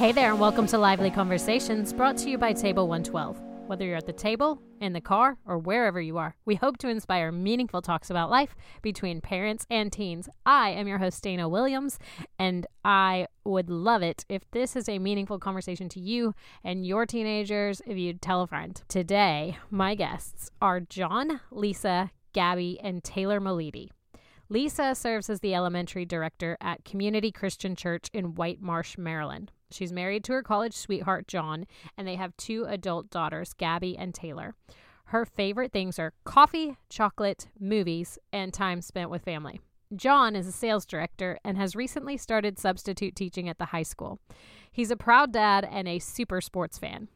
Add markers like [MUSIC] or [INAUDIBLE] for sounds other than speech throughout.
Hey there, and welcome to Lively Conversations, brought to you by Table 112. Whether you're at the table, in the car, or wherever you are, we hope to inspire meaningful talks about life between parents and teens. I am your host, Dana Williams, and I would love it if this is a meaningful conversation to you and your teenagers if you'd tell a friend. Today, my guests are John, Lisa, Gabby, and Taylor Meliti. Lisa serves as the elementary director at Community Christian Church in White Marsh, Maryland. She's married to her college sweetheart, John, and they have two adult daughters, Gabby and Taylor. Her favorite things are coffee, chocolate, movies, and time spent with family. John is a sales director and has recently started substitute teaching at the high school. He's a proud dad and a super sports fan.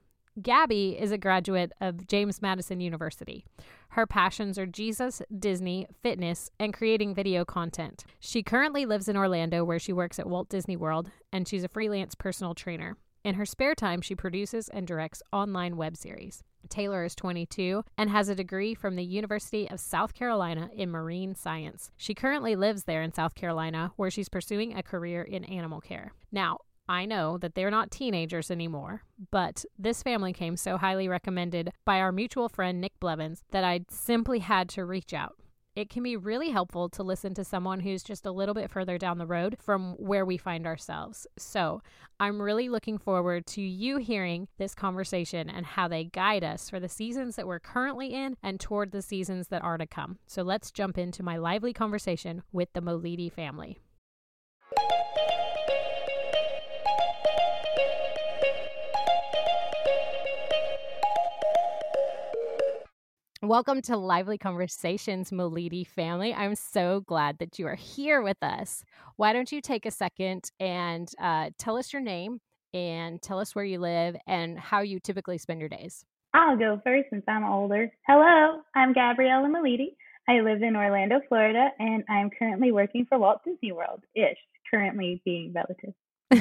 Gabby is a graduate of James Madison University. Her passions are Jesus, Disney, fitness, and creating video content. She currently lives in Orlando where she works at Walt Disney World and she's a freelance personal trainer. In her spare time, she produces and directs online web series. Taylor is 22 and has a degree from the University of South Carolina in marine science. She currently lives there in South Carolina, where she's pursuing a career in animal care. Now, I know that they're not teenagers anymore, but this family came so highly recommended by our mutual friend Nick Blevins that I simply had to reach out. It can be really helpful to listen to someone who's just a little bit further down the road from where we find ourselves. So, I'm really looking forward to you hearing this conversation and how they guide us for the seasons that we're currently in and toward the seasons that are to come. So, let's jump into my lively conversation with the Meliti family. Welcome to Lively Conversations, Meliti family. I'm so glad that you are here with us. Why don't you take a second and uh, tell us your name and tell us where you live and how you typically spend your days? I'll go first since I'm older. Hello, I'm Gabriella Meliti. I live in Orlando, Florida, and I'm currently working for Walt Disney World ish, currently being relative. [LAUGHS]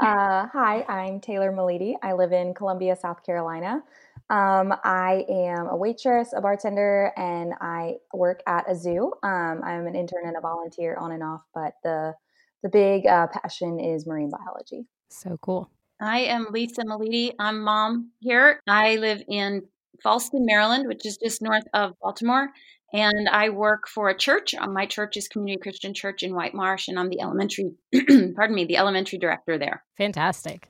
uh, hi, I'm Taylor Meliti. I live in Columbia, South Carolina. Um, I am a waitress, a bartender, and I work at a zoo. Um, I'm an intern and a volunteer on and off, but the the big uh, passion is marine biology. So cool. I am Lisa Meliti. I'm mom here. I live in Fallston, Maryland, which is just north of Baltimore. And I work for a church. Uh, my church is Community Christian Church in White Marsh, and I'm the elementary, [CLEARS THROAT] pardon me, the elementary director there. Fantastic.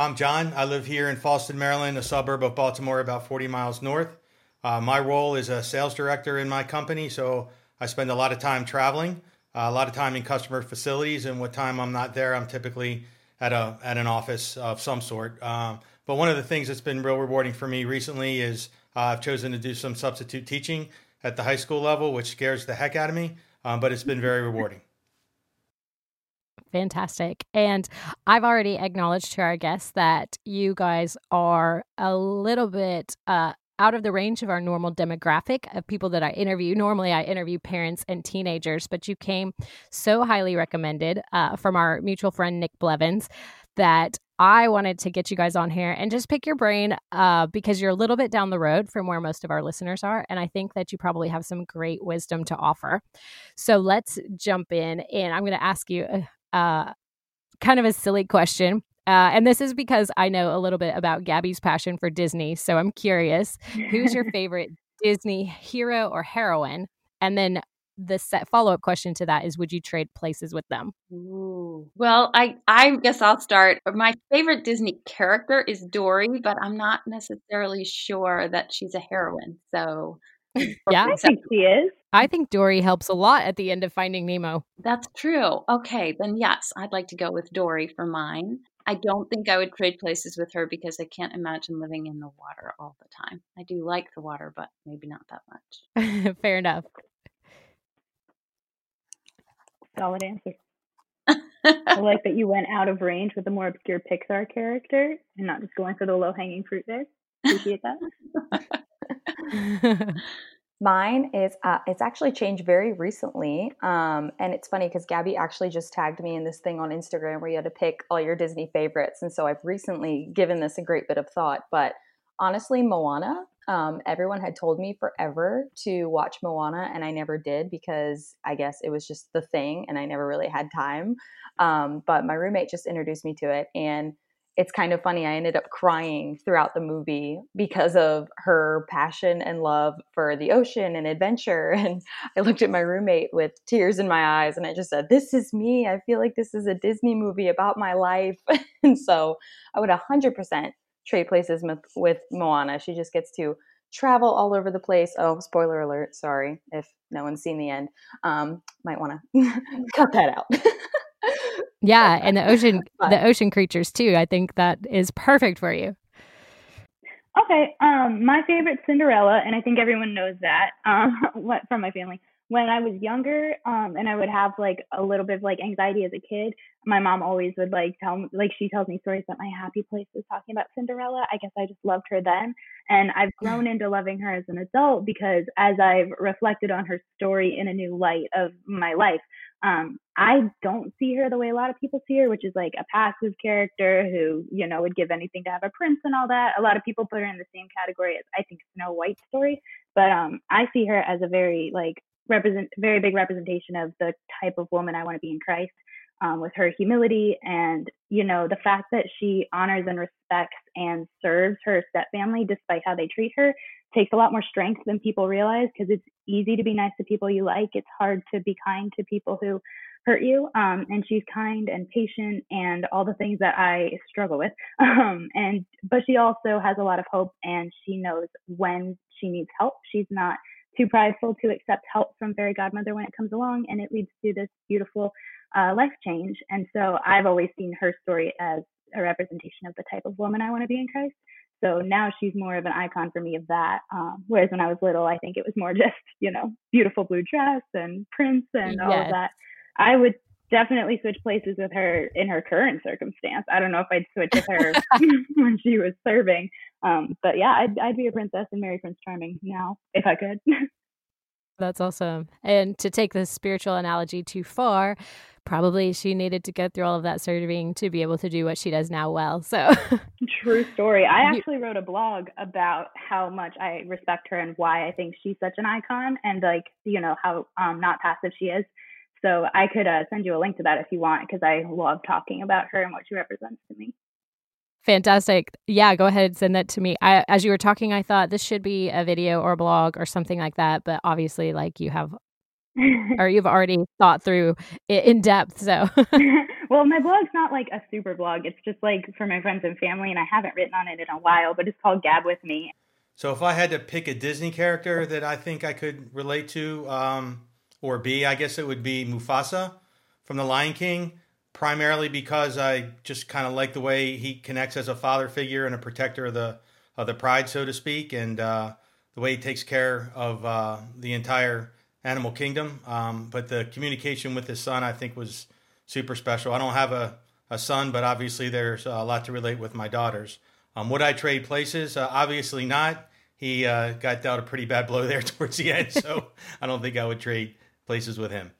I'm John. I live here in Fallston, Maryland, a suburb of Baltimore, about 40 miles north. Uh, my role is a sales director in my company, so I spend a lot of time traveling, uh, a lot of time in customer facilities, and what time I'm not there, I'm typically at a at an office of some sort. Um, but one of the things that's been real rewarding for me recently is uh, I've chosen to do some substitute teaching at the high school level, which scares the heck out of me, um, but it's been very rewarding. Fantastic. And I've already acknowledged to our guests that you guys are a little bit uh, out of the range of our normal demographic of people that I interview. Normally, I interview parents and teenagers, but you came so highly recommended uh, from our mutual friend, Nick Blevins, that I wanted to get you guys on here and just pick your brain uh, because you're a little bit down the road from where most of our listeners are. And I think that you probably have some great wisdom to offer. So let's jump in. And I'm going to ask you uh, uh, kind of a silly question. Uh, and this is because I know a little bit about Gabby's passion for Disney. So I'm curious who's your [LAUGHS] favorite Disney hero or heroine? And then the set follow up question to that is would you trade places with them? Ooh. Well, I I guess I'll start. My favorite Disney character is Dory, but I'm not necessarily sure that she's a heroine. So yeah, I think she is. I think Dory helps a lot at the end of Finding Nemo. That's true. Okay, then yes, I'd like to go with Dory for mine. I don't think I would trade places with her because I can't imagine living in the water all the time. I do like the water, but maybe not that much. [LAUGHS] Fair enough. Solid answer. [LAUGHS] I like that you went out of range with a more obscure Pixar character and not just going for the low hanging fruit there. Appreciate that. [LAUGHS] [LAUGHS] Mine is uh, it's actually changed very recently, um, and it's funny because Gabby actually just tagged me in this thing on Instagram where you had to pick all your Disney favorites, and so I've recently given this a great bit of thought. But honestly, Moana Um, everyone had told me forever to watch Moana, and I never did because I guess it was just the thing, and I never really had time. Um, but my roommate just introduced me to it, and it's kind of funny. I ended up crying throughout the movie because of her passion and love for the ocean and adventure. [LAUGHS] And I looked at my roommate with tears in my eyes and I just said, This is me. I feel like this is a Disney movie about my life. [LAUGHS] and so I would 100% trade places with, with Moana. She just gets to travel all over the place. Oh, spoiler alert. Sorry if no one's seen the end. Um, might want to [LAUGHS] cut that out. Yeah, [LAUGHS] and the ocean the ocean creatures too. I think that is perfect for you. Okay, um, my favorite Cinderella, and I think everyone knows that. Um, [LAUGHS] what from my family. When I was younger, um, and I would have like a little bit of like anxiety as a kid, my mom always would like tell me, like she tells me stories about my happy place was talking about Cinderella. I guess I just loved her then, and I've grown into loving her as an adult because as I've reflected on her story in a new light of my life, um, I don't see her the way a lot of people see her, which is like a passive character who, you know, would give anything to have a prince and all that. A lot of people put her in the same category as I think Snow White story, but um, I see her as a very like represent very big representation of the type of woman I want to be in Christ. Um, with her humility and you know the fact that she honors and respects and serves her step family despite how they treat her takes a lot more strength than people realize because it's easy to be nice to people you like. It's hard to be kind to people who hurt you. Um, and she's kind and patient and all the things that I struggle with. [LAUGHS] Um, and but she also has a lot of hope and she knows when she needs help. She's not too prideful to accept help from fairy godmother when it comes along, and it leads to this beautiful uh, life change. And so I've always seen her story as a representation of the type of woman I want to be in Christ. So now she's more of an icon for me of that. Um, whereas when I was little, I think it was more [LAUGHS] just, you know, beautiful blue dress and prince and yes. all of that. I would definitely switch places with her in her current circumstance. I don't know if I'd switch with her [LAUGHS] [LAUGHS] when she was serving. Um, but yeah, I'd, I'd be a princess and marry Prince Charming now if I could. [LAUGHS] That's awesome. And to take the spiritual analogy too far, probably she needed to go through all of that surgery to be able to do what she does now well. So true story. I actually wrote a blog about how much I respect her and why I think she's such an icon and like, you know, how um not passive she is. So I could uh, send you a link to that if you want because I love talking about her and what she represents to me. Fantastic. Yeah, go ahead and send that to me. I, as you were talking, I thought this should be a video or a blog or something like that. But obviously, like you have [LAUGHS] or you've already thought through it in depth. So, [LAUGHS] well, my blog's not like a super blog. It's just like for my friends and family, and I haven't written on it in a while, but it's called Gab with Me. So, if I had to pick a Disney character that I think I could relate to um, or B, I guess it would be Mufasa from The Lion King, primarily because I just kind of like the way he connects as a father figure and a protector of the of the pride, so to speak, and uh, the way he takes care of uh, the entire Animal Kingdom. Um, but the communication with his son, I think, was super special. I don't have a, a son, but obviously there's a lot to relate with my daughters. Um, would I trade places? Uh, obviously not. He uh, got dealt a pretty bad blow [LAUGHS] there towards the end, so I don't think I would trade places with him.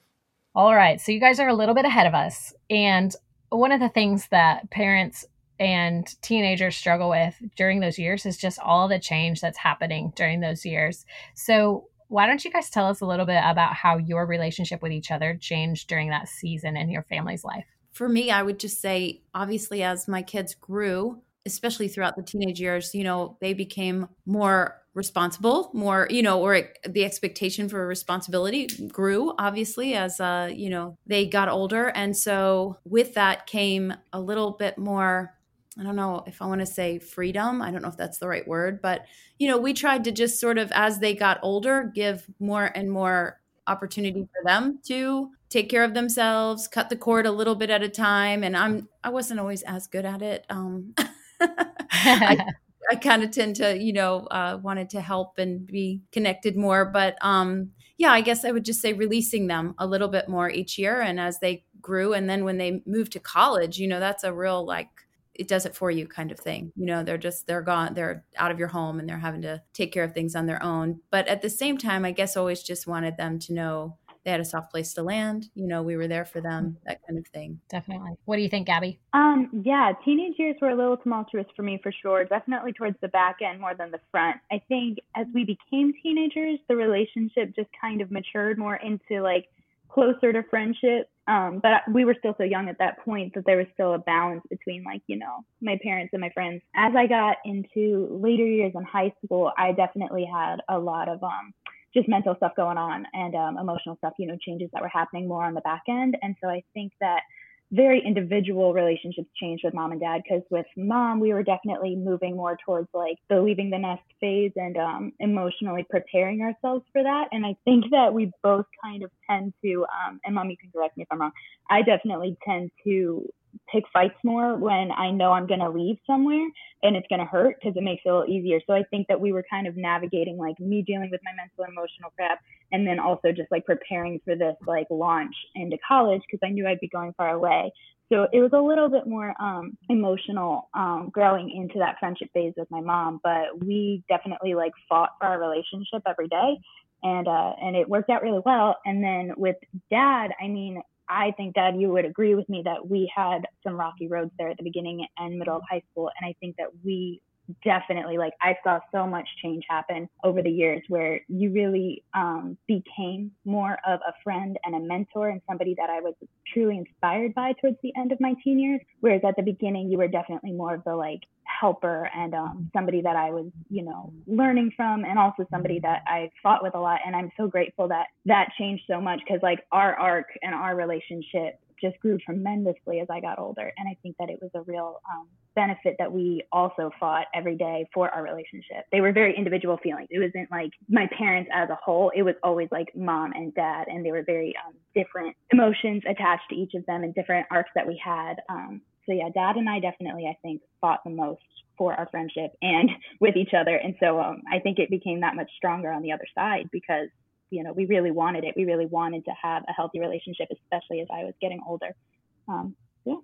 All right. So you guys are a little bit ahead of us. And one of the things that parents and teenagers struggle with during those years is just all the change that's happening during those years. So, why don't you guys tell us a little bit about how your relationship with each other changed during that season in your family's life? For me, I would just say, obviously, as my kids grew, especially throughout the teenage years, you know, they became more responsible, more, you know, or the expectation for responsibility grew, obviously, as, uh, you know, they got older. And so with that came a little bit more I don't know if I want to say freedom. I don't know if that's the right word, but you know, we tried to just sort of as they got older, give more and more opportunity for them to take care of themselves, cut the cord a little bit at a time. And I'm I wasn't always as good at it. Um, [LAUGHS] [LAUGHS] I, [LAUGHS] I kind of tend to, you know, uh, wanted to help and be connected more. But um, yeah, I guess I would just say releasing them a little bit more each year. And as they grew, and then when they moved to college, you know, that's a real like it does it for you kind of thing. You know, they're just they're gone, they're out of your home and they're having to take care of things on their own. But at the same time, I guess always just wanted them to know they had a soft place to land. You know, we were there for them, that kind of thing. Definitely. What do you think, Gabby? Um, yeah, teenage years were a little tumultuous for me for sure. Definitely towards the back end more than the front. I think as we became teenagers, the relationship just kind of matured more into like closer to friendship. Um, but we were still so young at that point that there was still a balance between like, you know, my parents and my friends. As I got into later years in high school, I definitely had a lot of um just mental stuff going on and um, emotional stuff, you know, changes that were happening more on the back end. And so I think that very individual relationships changed with mom and dad because with mom we were definitely moving more towards like the leaving the nest phase and um, emotionally preparing ourselves for that and i think that we both kind of tend to um, and mom you can correct me if i'm wrong i definitely tend to pick fights more when I know I'm going to leave somewhere and it's going to hurt because it makes it a little easier. So I think that we were kind of navigating like me dealing with my mental and emotional crap and then also just like preparing for this like launch into college because I knew I'd be going far away. So it was a little bit more um, emotional um, growing into that friendship phase with my mom, but we definitely like fought for our relationship every day and uh, and it worked out really well. And then with dad, I mean, I think, Dad, you would agree with me that we had some rocky roads there at the beginning and middle of high school. And I think that we definitely like I saw so much change happen over the years where you really um, became more of a friend and a mentor and somebody that I was truly inspired by towards the end of my teen years. Whereas at the beginning, you were definitely more of the like helper and um, somebody that I was, you know, learning from, and also somebody that I fought with a lot. And I'm so grateful that that changed so much because like our arc and our relationship just grew tremendously as I got older. And I think that it was a real um, benefit that we also fought every day for our relationship. They were very individual feelings. It wasn't like my parents as a whole. It was always like mom and dad, and they were very um, different emotions attached to each of them and different arcs that we had. Um, so yeah, dad and I definitely, I think, fought the most for our friendship and [LAUGHS] with each other. And so um, I think it became that much stronger on the other side because you know we really wanted it. We really wanted to have a healthy relationship, especially as I was getting older. Um, yeah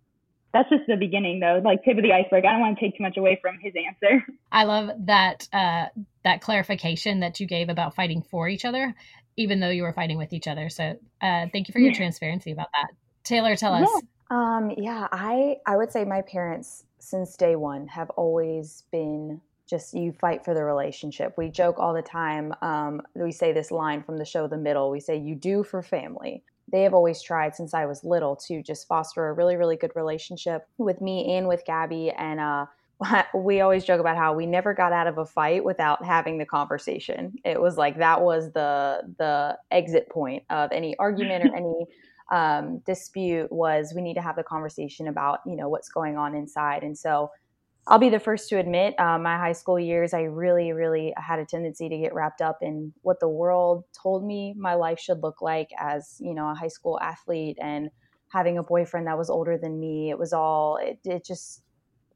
that's just the beginning though like tip of the iceberg i don't want to take too much away from his answer [LAUGHS] i love that uh, that clarification that you gave about fighting for each other even though you were fighting with each other so uh, thank you for your yeah. transparency about that taylor tell us yeah. um yeah i i would say my parents since day one have always been just you fight for the relationship. We joke all the time. Um, we say this line from the show The Middle. We say, You do for family they have always tried since I was little to just foster a really, really good relationship with me and with Gabby. And uh, [LAUGHS] we always joke about how we never got out of a fight without having the conversation. It was like that was the the exit point of any argument or [LAUGHS] any um, dispute was we need to have the conversation about you know what's going on inside. And so I'll be the first to admit, uh, my high school years, I really, really had a tendency to get wrapped up in what the world told me my life should look like as, you know, a high school athlete and having a boyfriend that was older than me. It was all, it, it just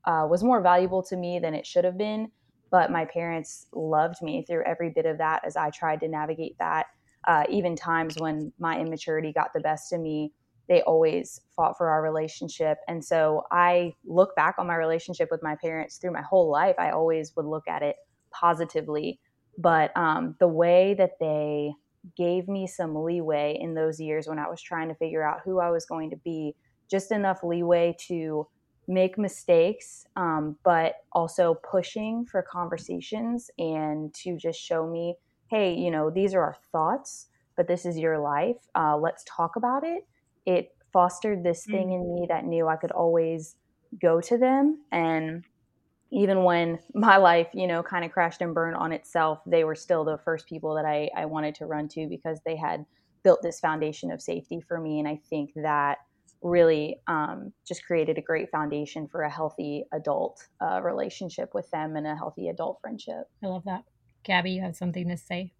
uh, was more valuable to me than it should have been. But my parents loved me through every bit of that as I tried to navigate that. Uh, even times when my immaturity got the best of me, they always fought for our relationship. And so I look back on my relationship with my parents through my whole life. I always would look at it positively. But um, the way that they gave me some leeway in those years when I was trying to figure out who I was going to be, just enough leeway to make mistakes, um, but also pushing for conversations and to just show me, hey, you know, these are our thoughts, but this is your life. Uh, let's talk about it it fostered this thing mm. in me that knew I could always go to them. And even when [LAUGHS] my life, you know, kind of crashed and burned on itself, they were still the first people that I, I wanted to run to because they had built this foundation of safety for me. And I think that really um, just created a great foundation for a healthy adult uh, relationship with them and a healthy adult friendship. I love that. Gabby, you have something to say?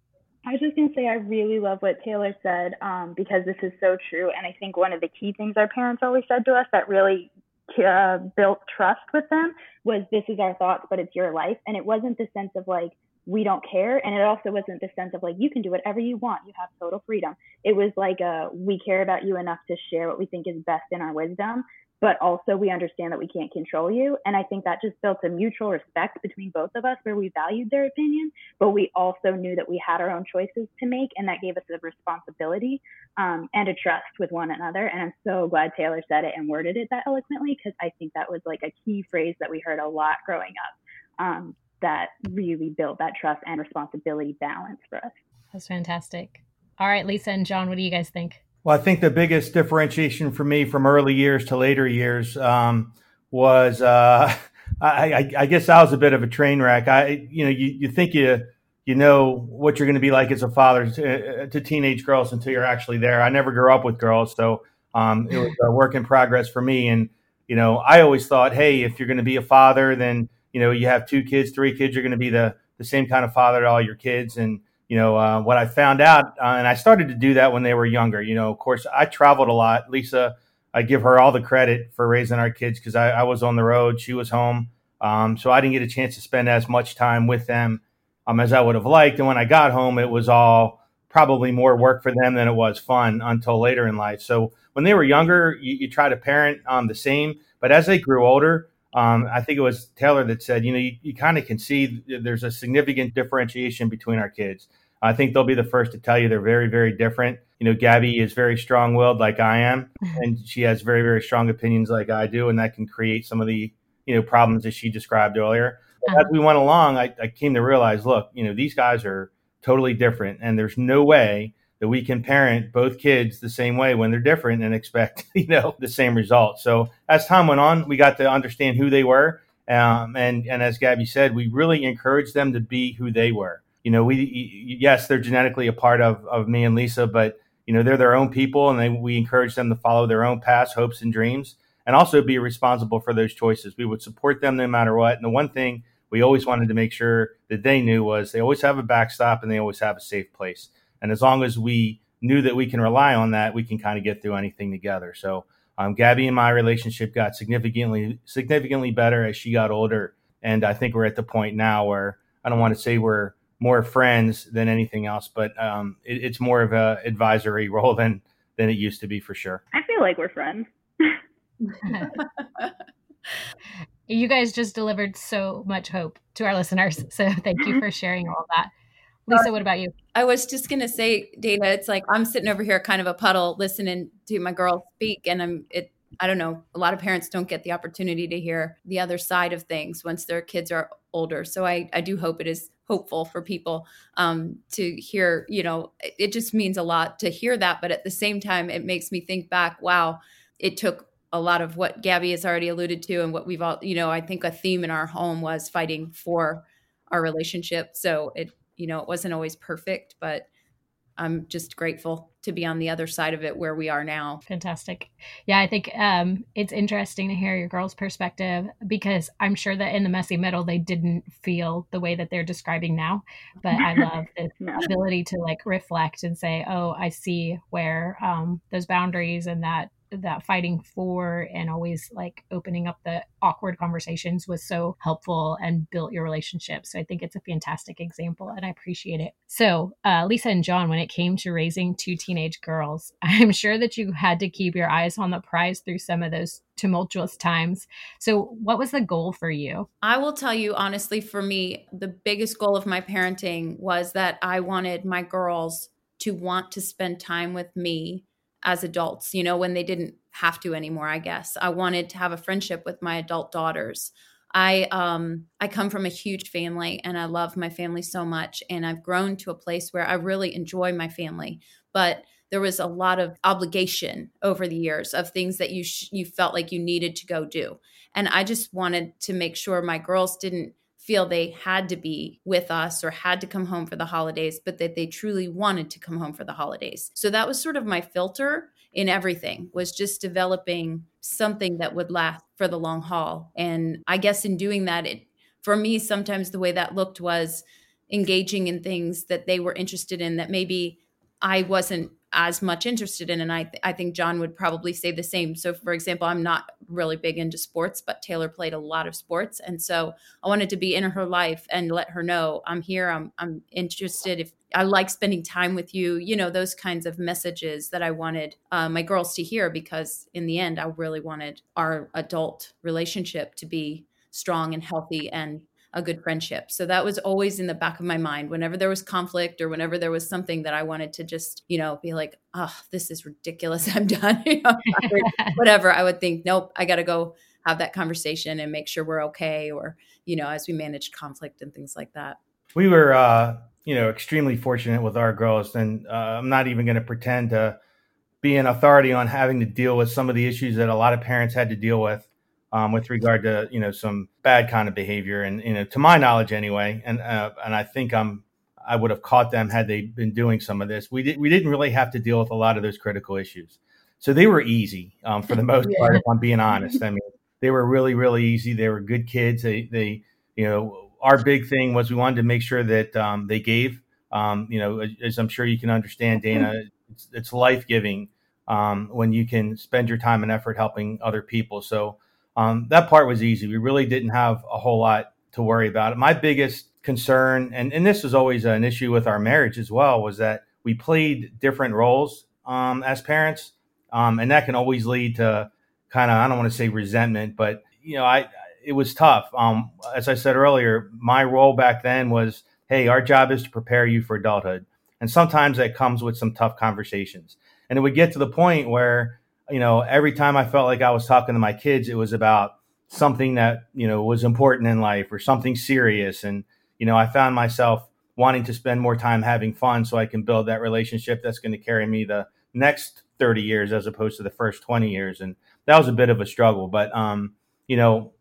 I was just going to say, I really love what Taylor said um, because this is so true. And I think one of the key things our parents always said to us that really uh, built trust with them was this is our thoughts, but it's your life. And it wasn't the sense of like, we don't care. And it also wasn't the sense of like, you can do whatever you want. You have total freedom. It was like, a, we care about you enough to share what we think is best in our wisdom. But also we understand that we can't control you. And I think that just built a mutual respect between both of us where we valued their opinion, but we also knew that we had our own choices to make. And that gave us a responsibility um, and a trust with one another. And I'm so glad Taylor said it and worded it that eloquently because I think that was like a key phrase that we heard a lot growing up um, that really built that trust and responsibility balance for us. That's fantastic. All right, Lisa and John, what do you guys think? Well, I think the biggest differentiation for me from early years to later years um, was uh, [LAUGHS] I, I, I, guess I was a bit of a train wreck. I, you know, you, you think you you know what you're going to be like as a father to, to, teenage girls until you're actually there. I never grew up with girls, so um, it was a work in progress for me. And you know, I always thought, hey, if you're going to be a father, then you know you have two kids, three kids, you're going to be the the same kind of father to all your kids. And you know, uh, what I found out, uh, and I started to do that when they were younger. You know, of course, I traveled a lot. Lisa, I give her all the credit for raising our kids because I, I, was on the road, she was home, um, so I didn't get a chance to spend as much time with them um, as I would have liked. And when I got home, it was all probably more work for them than it was fun until later in life. So when they were younger, you, you try to parent um, the same, but as they grew older, um, I think it was Taylor that said, you know, you, you kind of can see there's a significant differentiation between our kids. I think they'll be the first to tell you they're very, very different. You know, Gabby is very strong willed like I am, mm-hmm. and she has very, very strong opinions like I do, and that can create some of the, you know, problems that she described earlier. As we went along, I, I came to realize, look, you know, these guys are totally different, and there's no way that we can parent both kids the same way when they're different and expect, [LAUGHS] you know, the same results. So as time went on, we got to understand who they were. Um, and, and as Gabby said, we really encouraged them to be who they were you know, we yes, they're genetically a part of of me and Lisa, but you know, they're their own people, and they, we encourage them to follow their own paths, hopes, and dreams, and also be responsible for those choices. We would support them no matter what. And the one thing we always wanted to make sure that they knew was they always have a backstop and they always have a safe place. And as long as we knew that we can rely on that, we can kind of get through anything together. So um, Gabby and my relationship got significantly significantly better as she got older, and I think we're at the point now where I don't want to say we're more friends than anything else, but um, it, it's more of a advisory [LAUGHS] role than than it used to be for sure. I feel like we're friends. [LAUGHS] [LAUGHS] you guys just delivered so much hope to our listeners. So thank you for sharing all that. Lisa, what about you? I was just going to say, Dana, it's like I'm sitting over here kind of a puddle listening to my girl speak and I'm it I don't know, a lot of parents don't get the opportunity to hear the other side of things once their kids are older. So I, I do hope it is hopeful for people um, to hear, you know, it just means a lot to hear that. But at the same time, it makes me think back, wow, it took a lot of what Gabby has already alluded to and what we've all, you know, I think a theme in our home was fighting for our relationship. So it, you know, it wasn't always perfect, but I'm just grateful to be on the other side of it where we are now. Fantastic. Yeah, I think um, it's interesting to hear your girls' perspective because I'm sure that in the messy middle they didn't feel the way that they're describing now. But I [LAUGHS] love the ability to like reflect and say, "Oh, I see where um, those boundaries and that that fighting for and always like opening up the awkward conversations was so helpful and built your relationship. So I think it's a fantastic example and I appreciate it. So, uh, Lisa and John, when it came to raising two teenage girls, [LAUGHS] I'm sure that you had to keep your eyes on the prize through some of those tumultuous times. So, what was the goal for you? I will tell you honestly, for me, the biggest goal of my parenting was that I wanted my girls to want to spend time with me as adults, you know, when they didn't have to anymore, I guess. I wanted to have a friendship with my adult daughters. I um I come from a huge family and I love my family so much and I've grown to a place where I really enjoy my family, but there was a lot of obligation over the years of things that you sh- you felt like you needed to go do. And I just wanted to make sure my girls didn't feel they had to be with us or had to come home for the holidays, but that they truly wanted to come home for the holidays. So that was sort of my filter in everything was just developing something that would last for the long haul. And I guess in doing that, it for me sometimes the way that looked was engaging in things that they were interested in that maybe I wasn't as much interested in and I th- I think John would probably say the same. So for example, I'm not really big into sports, but Taylor played a lot of sports and so I wanted to be in her life and let her know I'm here, I'm I'm interested if I like spending time with you, you know, those kinds of messages that I wanted uh, my girls to hear because in the end I really wanted our adult relationship to be strong and healthy and a good friendship. So that was always in the back of my mind whenever there was conflict or whenever there was something that I wanted to just, you know, be like, oh, this is ridiculous. [LAUGHS] I'm done. [LAUGHS] you know, [LAUGHS] whatever. I would think, nope, I got to go have that conversation and make sure we're okay. Or, you know, as we manage conflict and things like that. We were, uh, you know, extremely fortunate with our girls. And uh, I'm not even going to pretend to be an authority on having to deal with some of the issues that a lot of parents had to deal with um, with regard to you know some bad kind of behavior, and you know to my knowledge anyway, and uh, and I think I'm I would have caught them had they been doing some of this. We did we didn't really have to deal with a lot of those critical issues, so they were easy um, for the most [LAUGHS] yeah. part. If I'm being honest, I mean they were really really easy. They were good kids. They they you know our big thing was we wanted to make sure that um, they gave. Um, you know, as I'm sure you can understand, Dana, it's, it's life giving um, when you can spend your time and effort helping other people. So um, that part was easy. We really didn't have a whole lot to worry about. My biggest concern, and, and this was always an issue with our marriage as well, was that we played different roles um, as parents. Um, and that can always lead to kind of, I don't want to say resentment, but, you know, I, it was tough. Um, as I said earlier, my role back then was, hey, our job is to prepare you for adulthood. And sometimes that comes with some tough conversations. And it would get to the point where you know, every time I felt like I was talking to my kids, it was about something that, you know, was important in life or something serious. And, you know, I found myself wanting to spend more time having fun so I can build that relationship that's going to carry me the next 30 years as opposed to the first 20 years. And that was a bit of a struggle. But, um, you know,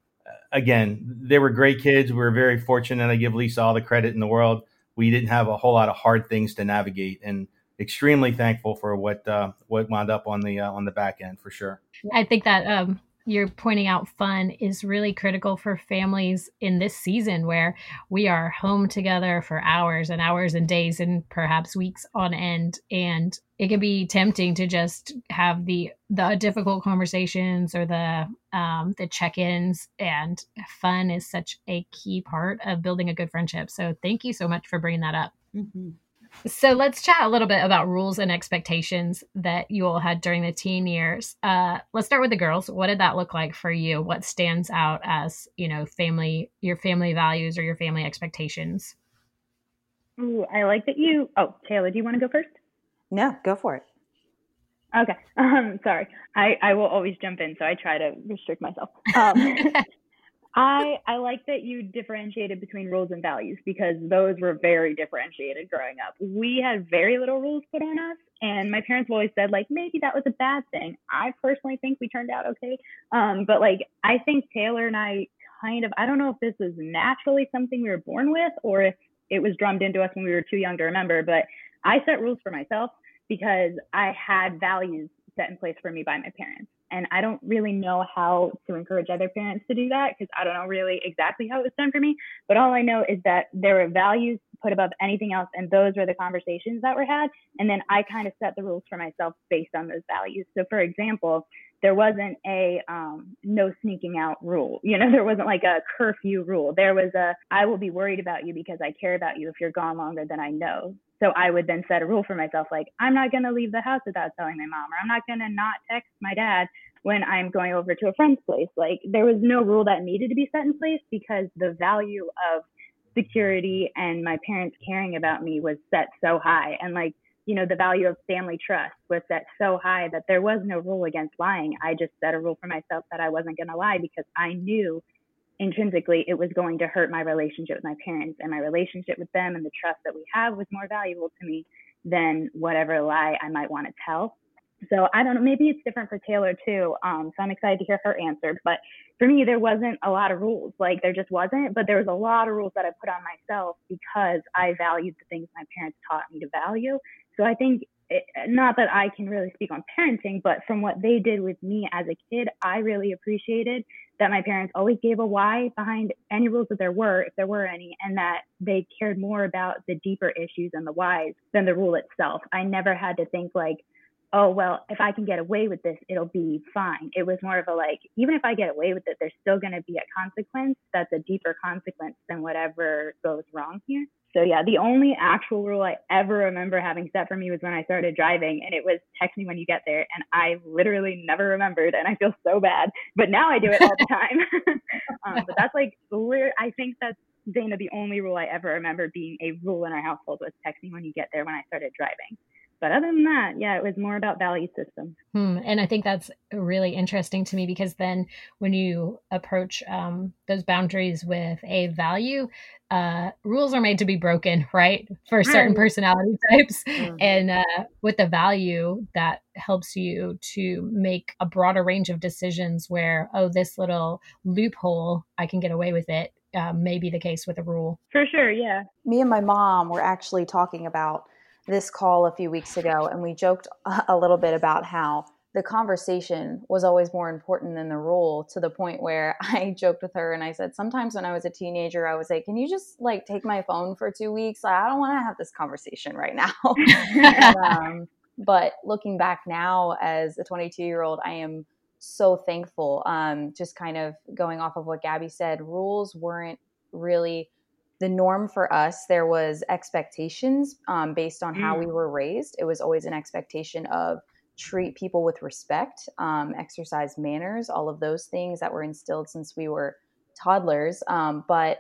again, they were great kids. We were very fortunate. I give Lisa all the credit in the world. We didn't have a whole lot of hard things to navigate. And, extremely thankful for what uh, what wound up on the uh, on the back end for sure. I think that um, you're pointing out fun is really critical for families in this season where we are home together for hours and hours and days and perhaps weeks on end and it can be tempting to just have the the difficult conversations or the um, the check-ins and fun is such a key part of building a good friendship so thank you so much for bringing that up mm-hmm. So let's chat a little bit about rules and expectations that you all had during the teen years. Uh, let's start with the girls. What did that look like for you? What stands out as you know family, your family values or your family expectations? Ooh, I like that you. Oh, Taylor, do you want to go first? No, go for it. Okay. [LAUGHS] Um, sorry. I, I will always jump in, so I try to restrict myself. Um, [LAUGHS] I I like that you differentiated between rules and values because those were very differentiated growing up. We had very little rules put on us, and my parents always said like maybe that was a bad thing. I personally think we turned out okay, um, but like I think Taylor and I kind of I don't know if this was naturally something we were born with or if it was drummed into us when we were too young to remember. But I set rules for myself because I had values set in place for me by my parents. And I don't really know how to encourage other parents to do that because I don't know really exactly how it was done for me. But all I know is that there were values put above anything else. And those were the conversations that were had. And then I kind of set the rules for myself based on those values. So, for example, there wasn't a um, no sneaking out rule. You know, [LAUGHS] there wasn't like a curfew rule. There was a I will be worried about you because I care about you if you're gone longer than I know. So I would then set a rule for myself like I'm not going to leave the house without telling my mom or I'm not going to not text my dad when I'm going over to a friend's place. Like there was no rule that needed to be set in place because the value of security and my parents caring about me was set so high and like you know, the value of family trust was set so high that there was no rule against lying. I just set a rule for myself that I wasn't going to lie because I knew intrinsically it was going to hurt my relationship with my parents and my relationship with them and the trust that we have was more valuable to me than whatever lie I might want to tell. So I don't know, maybe it's different for Taylor too. Um, so I'm excited to hear her answer. But for me, there wasn't a lot of rules. Like there just wasn't, but there was a lot of rules that I put on myself because I valued the things my parents taught me to value. So I think it, not that I can really speak on parenting, but from what they did with me as a kid, I really appreciated that my parents always gave a why behind any rules that there were, if there were any, and that they cared more about the deeper issues and the whys than the rule itself. I never had to think like, oh, well, if I can get away with this, it'll be fine. It was more of a like, even if I get away with it, there's still going to be a consequence that's a deeper consequence than whatever goes wrong here. So yeah, the only actual rule I ever remember having set for me was when I started driving and it was text me when you get there and I literally never remembered and I feel so bad. But now I do it all the time. [LAUGHS] um, but that's like I think that's Dana the only rule I ever remember being a rule in our household was text me when you get there when I started driving but other than that, yeah, it was more about value systems. Hmm. And I think that's really interesting to me because then when you approach um, those boundaries with a value, uh, rules are made to be broken, [LAUGHS] right? For certain personality [LAUGHS] types. Mm-hmm. And uh, with the value, that helps you to make a broader range of decisions where, oh, this little loophole, I can get away with it. Uh, may be the case with a rule. For sure, yeah. Me and my mom were actually talking about this call a few weeks ago, and we joked a little bit about how the conversation was always more important than the rule to the point where [LAUGHS] I joked with her and I said, sometimes when I was a teenager, I would say, Can you just like take my phone for two weeks? I don't want to have this conversation right now. [LAUGHS] um, but looking back now as a 22 year old, I am so thankful. Um, just kind of going off of what Gabby said, rules weren't really the norm for us there was expectations um, based on how we mm. were raised. It was always an expectation of treat people with respect um, exercise manners all of those things that were instilled since we were toddlers. Um, but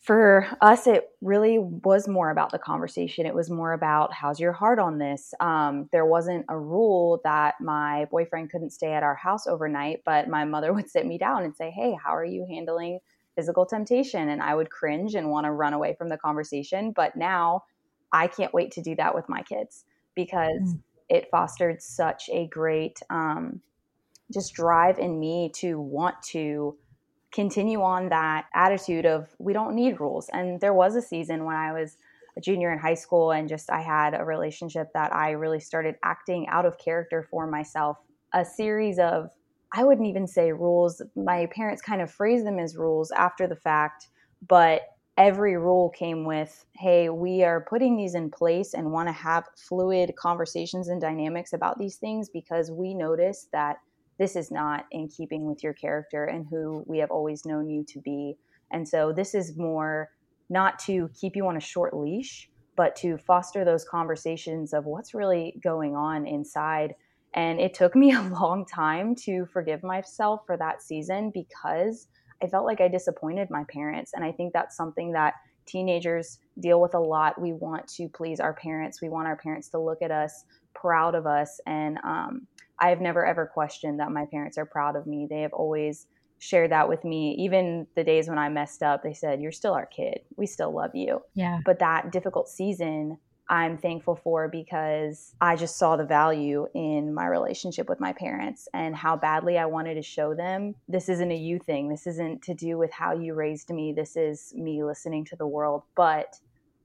for us it really was more about the conversation. It was more about how's your heart on this? Um, there wasn't a rule that my boyfriend couldn't stay at our house overnight but my mother [LAUGHS] would sit me down and say hey how are you handling physical temptation and I would cringe and want to run away from the conversation. But now I can't wait to do that with my kids because mm. it fostered such a great um, just drive in me to want to continue on that attitude of we don't need rules. And there was a season when I was a junior in high school and just I had a relationship that I really started acting out of character for myself. A series of I wouldn't even say rules. My parents kind of phrased them as rules after the fact, but every rule came with hey, we are putting these in place and want to have fluid conversations and dynamics about these things because we notice that this is not in keeping with your character and who we have always known you to be. And so this is more not to keep you on a short leash, but to foster those conversations of what's really going on inside and it took me [LAUGHS] a long time to forgive myself for that season because I felt like I disappointed my parents. And I think that's something that teenagers deal with a lot. We want to please our parents, we want our parents to look at us proud of us. And um, I've never ever questioned that my parents are proud of me. They have always shared that with me. Even the days when I messed up, they said, You're still our kid. We still love you. Yeah. But that difficult season, I'm thankful for because I just saw the value in my relationship with my parents and how badly I wanted to show them this isn't a you thing. This isn't to do with how you raised me. This is me listening to the world. But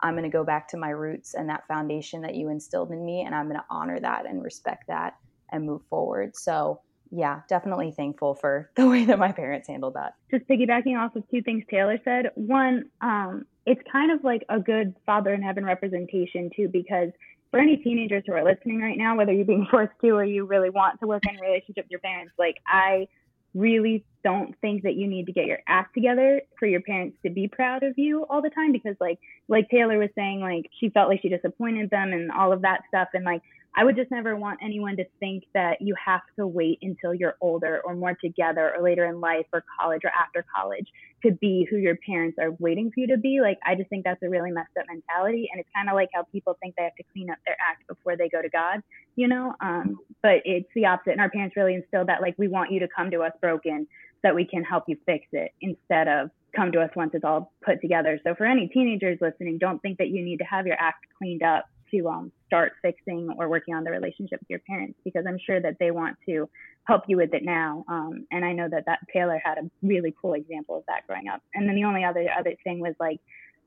I'm going to go back to my roots and that foundation that you instilled in me. And I'm going to honor that and respect that and move forward. So, yeah, definitely thankful for [LAUGHS] the way that my parents handled that. Just piggybacking off of two things Taylor said. One, um, it's kind of like a good father in heaven representation too, because for any teenagers who are listening right now, whether you're being [LAUGHS] forced to or you really want to work in a relationship with your parents, like I really don't think that you need to get your act together for your parents to be proud of you all the time because like like Taylor was saying like she felt like she disappointed them and all of that stuff. And like I would just never want anyone to think that you have to wait until you're older or more together or later in life or college or after college to be who your parents are waiting for you to be. Like, I just think that's a really messed up mentality. And it's kind of like how people think they have to clean up their act before they go to God, you know? Um, but it's the opposite. And our parents really instilled that, like, we want you to come to us broken so that we can help you fix it instead of come to us once it's all put together. So for any teenagers listening, don't think that you need to have your act cleaned up to um, start fixing or working on the relationship with your parents because I'm sure that they want to help you with it now. Um, and I know that that Taylor had a really cool example of that growing up. And then the only other other thing was like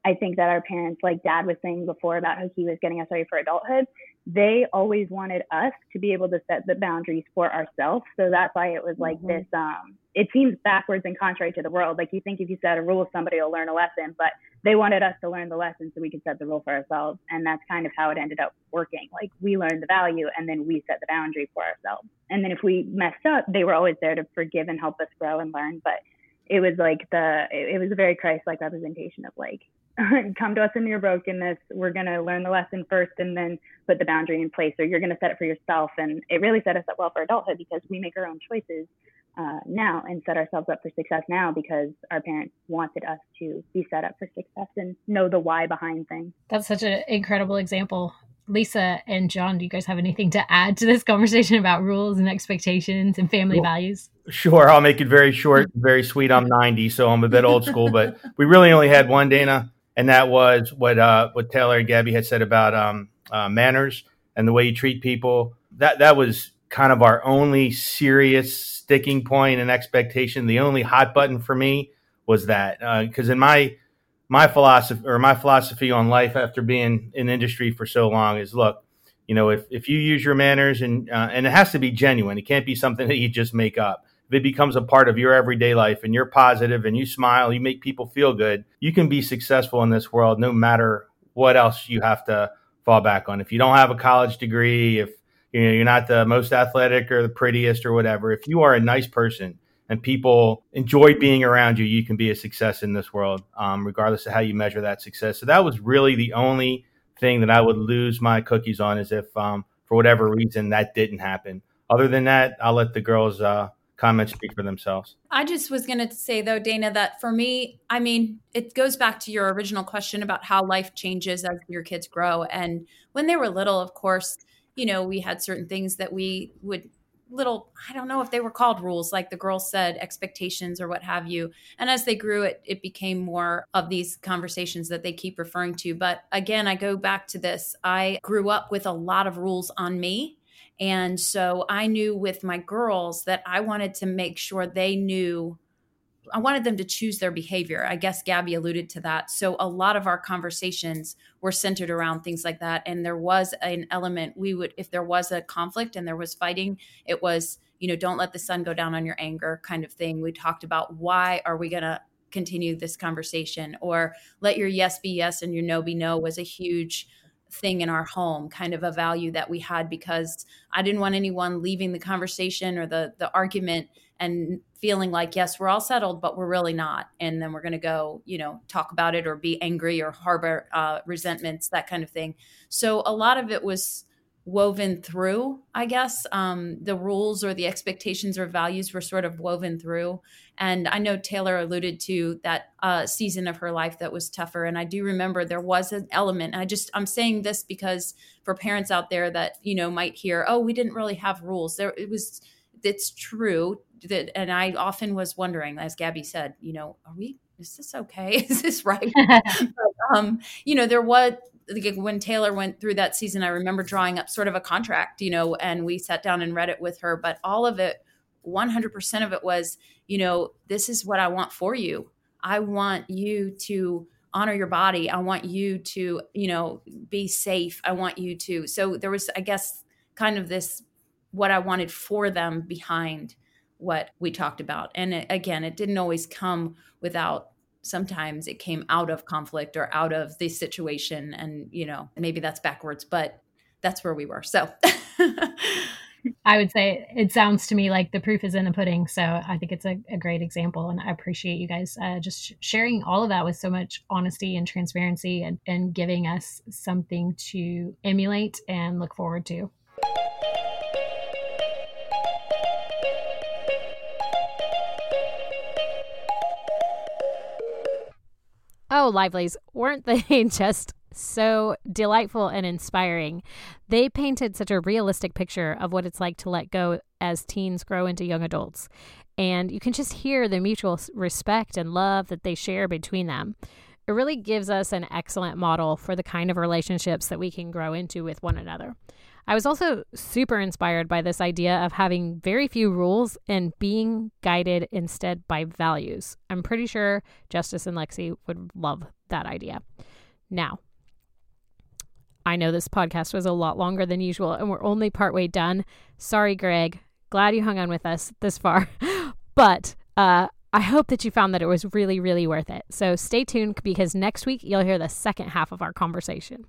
I think that our parents, like dad was saying before about how he was getting us ready for adulthood, they always wanted us to be able to set the boundaries for ourselves. So that's why it was like mm-hmm. this, um, it seems backwards and contrary to the world. Like you think if you set a rule, somebody will learn a lesson, but they wanted us to learn the lesson so we could set the rule for ourselves. And that's kind of how it ended up working. Like we learned the value and then we set the boundary for ourselves. And then if we messed up, they were always there to forgive and help us grow and learn. But it was like the, it was a very Christ like representation of like, [LAUGHS] come to us in your brokenness. We're going to learn the lesson first and then put the boundary in place, or you're going to set it for yourself. And it really set us up well for adulthood because we make our own choices uh, now and set ourselves up for success now because our parents wanted us to be set up for success and know the why behind things. That's such an incredible example. Lisa and John, do you guys have anything to add to this conversation about rules and expectations and family well, values? Sure, I'll make it very short, very sweet. I'm 90, so I'm a bit old school, but we really only had one Dana and that was what uh, what Taylor and Gabby had said about um, uh, manners and the way you treat people. That that was kind of our only serious sticking point and expectation. The only hot button for me was that because uh, in my my philosophy or my philosophy on life after being in industry for so long is look, you know, if if you use your manners and uh, and it has to be genuine, it can't be something [LAUGHS] that you just make up it becomes a part of your everyday life and you're positive and you smile, you make people feel good, you can be successful in this world no matter what else you have to fall back on. If you don't have a college degree, if you know you're not the most athletic or the prettiest or whatever, if you are a nice person and people enjoy being around you, you can be a success in this world, um, regardless of how you measure that success. So that was really the only thing that I would lose my cookies on, is if um, for whatever reason that didn't happen. Other than that, I'll let the girls uh, comments speak for themselves. I just was going to say, though, Dana, that for me, I mean, it goes back to your original question about how life changes as your kids grow. And when they were little, of course, you know, we had certain things that we would little i don't know if they were called rules like the girls said expectations or what have you and as they grew it it became more of these conversations that they keep referring to but again i go back to this i grew up with a lot of rules on me and so I knew with my girls that I wanted to make sure they knew I wanted them to choose their behavior. I guess Gabby alluded to that. So a lot of our conversations were centered around things like that. And there was an element we would, if there was a conflict and there was fighting, it was, you know, don't let the sun go down on your anger kind of thing. We talked about why are we going to continue this conversation or let your yes be yes and your no be no was a huge thing in our home, kind of a value that we had because I didn't want anyone leaving the conversation or the the argument and feeling like yes, we're all settled, but we're really not, and then we're going to go, you know, talk about it or be angry or harbor uh, resentments, that kind of thing. So a lot of it was woven through i guess. Um, the rules or the expectations or values were sort of woven through. And i know taylor alluded to that uh, season of her life that was tougher. And i do remember there was an element i just i'm saying this because for parents out there that you know might hear oh we didn't really have rules. There it was it's true that and i often was wondering as gabby said you know are we is this okay? [LAUGHS] Is this right? [LAUGHS] But, um you know there was when Taylor went through that season, I remember drawing up sort of a contract, you know, and we sat down and read it with her. But all of it, 100% of it was, you know, this is what I want for you. I want you to honor your body. I want you to, you know, be safe. I want you to. So there was, I guess, kind of this what I wanted for them behind what we talked about. And it, again, it didn't always come without sometimes it came out of conflict or out of the situation and you know maybe that's backwards but that's where we were. So [LAUGHS] i would say it sounds to me like the proof is in the pudding. So i think it's a, a great example and i appreciate you guys uh, just sharing all of that with so much honesty and transparency and, and giving us something to emulate and look forward to Oh, Livelies, weren't they [LAUGHS] just so delightful and inspiring? They painted such a realistic picture of what it's like to let go as teens grow into young adults. And you can just hear the mutual respect and love that they share between them. It really gives us an excellent model for the kind of relationships that we can grow into with one another. I was also super inspired by this idea of having very few rules and being guided instead by values. I'm pretty sure Justice and Lexi would love that idea. Now, I know this podcast was a lot longer than usual and we're only partway done. Sorry, Greg. Glad you hung on with us this far. [LAUGHS] but uh, I hope that you found that it was really, really worth it. So stay tuned because next week you'll hear the second half of our conversation.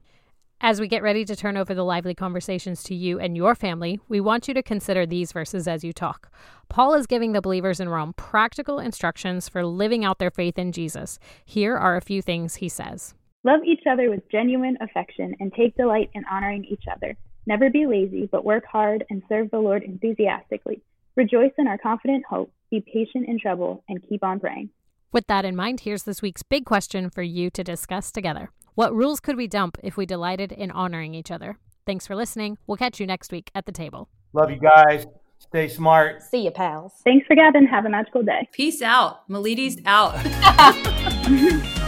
As we get ready to turn over the lively conversations to you and your family, we want you to consider these verses as you talk. Paul is giving the believers in Rome practical instructions for living out their faith in Jesus. Here are a few things he says Love each other with genuine affection and take delight in honoring each other. Never be lazy, but work hard and serve the Lord enthusiastically. Rejoice in our confident hope, be patient in trouble, and keep on praying. With that in mind, here's this week's big question for you to discuss together. What rules could we dump if we delighted in honoring each other? Thanks for listening. We'll catch you next week at the table. Love you guys. Stay smart. See you, pals. Thanks for Gavin. Have a magical day. Peace out. Melitis out. [LAUGHS]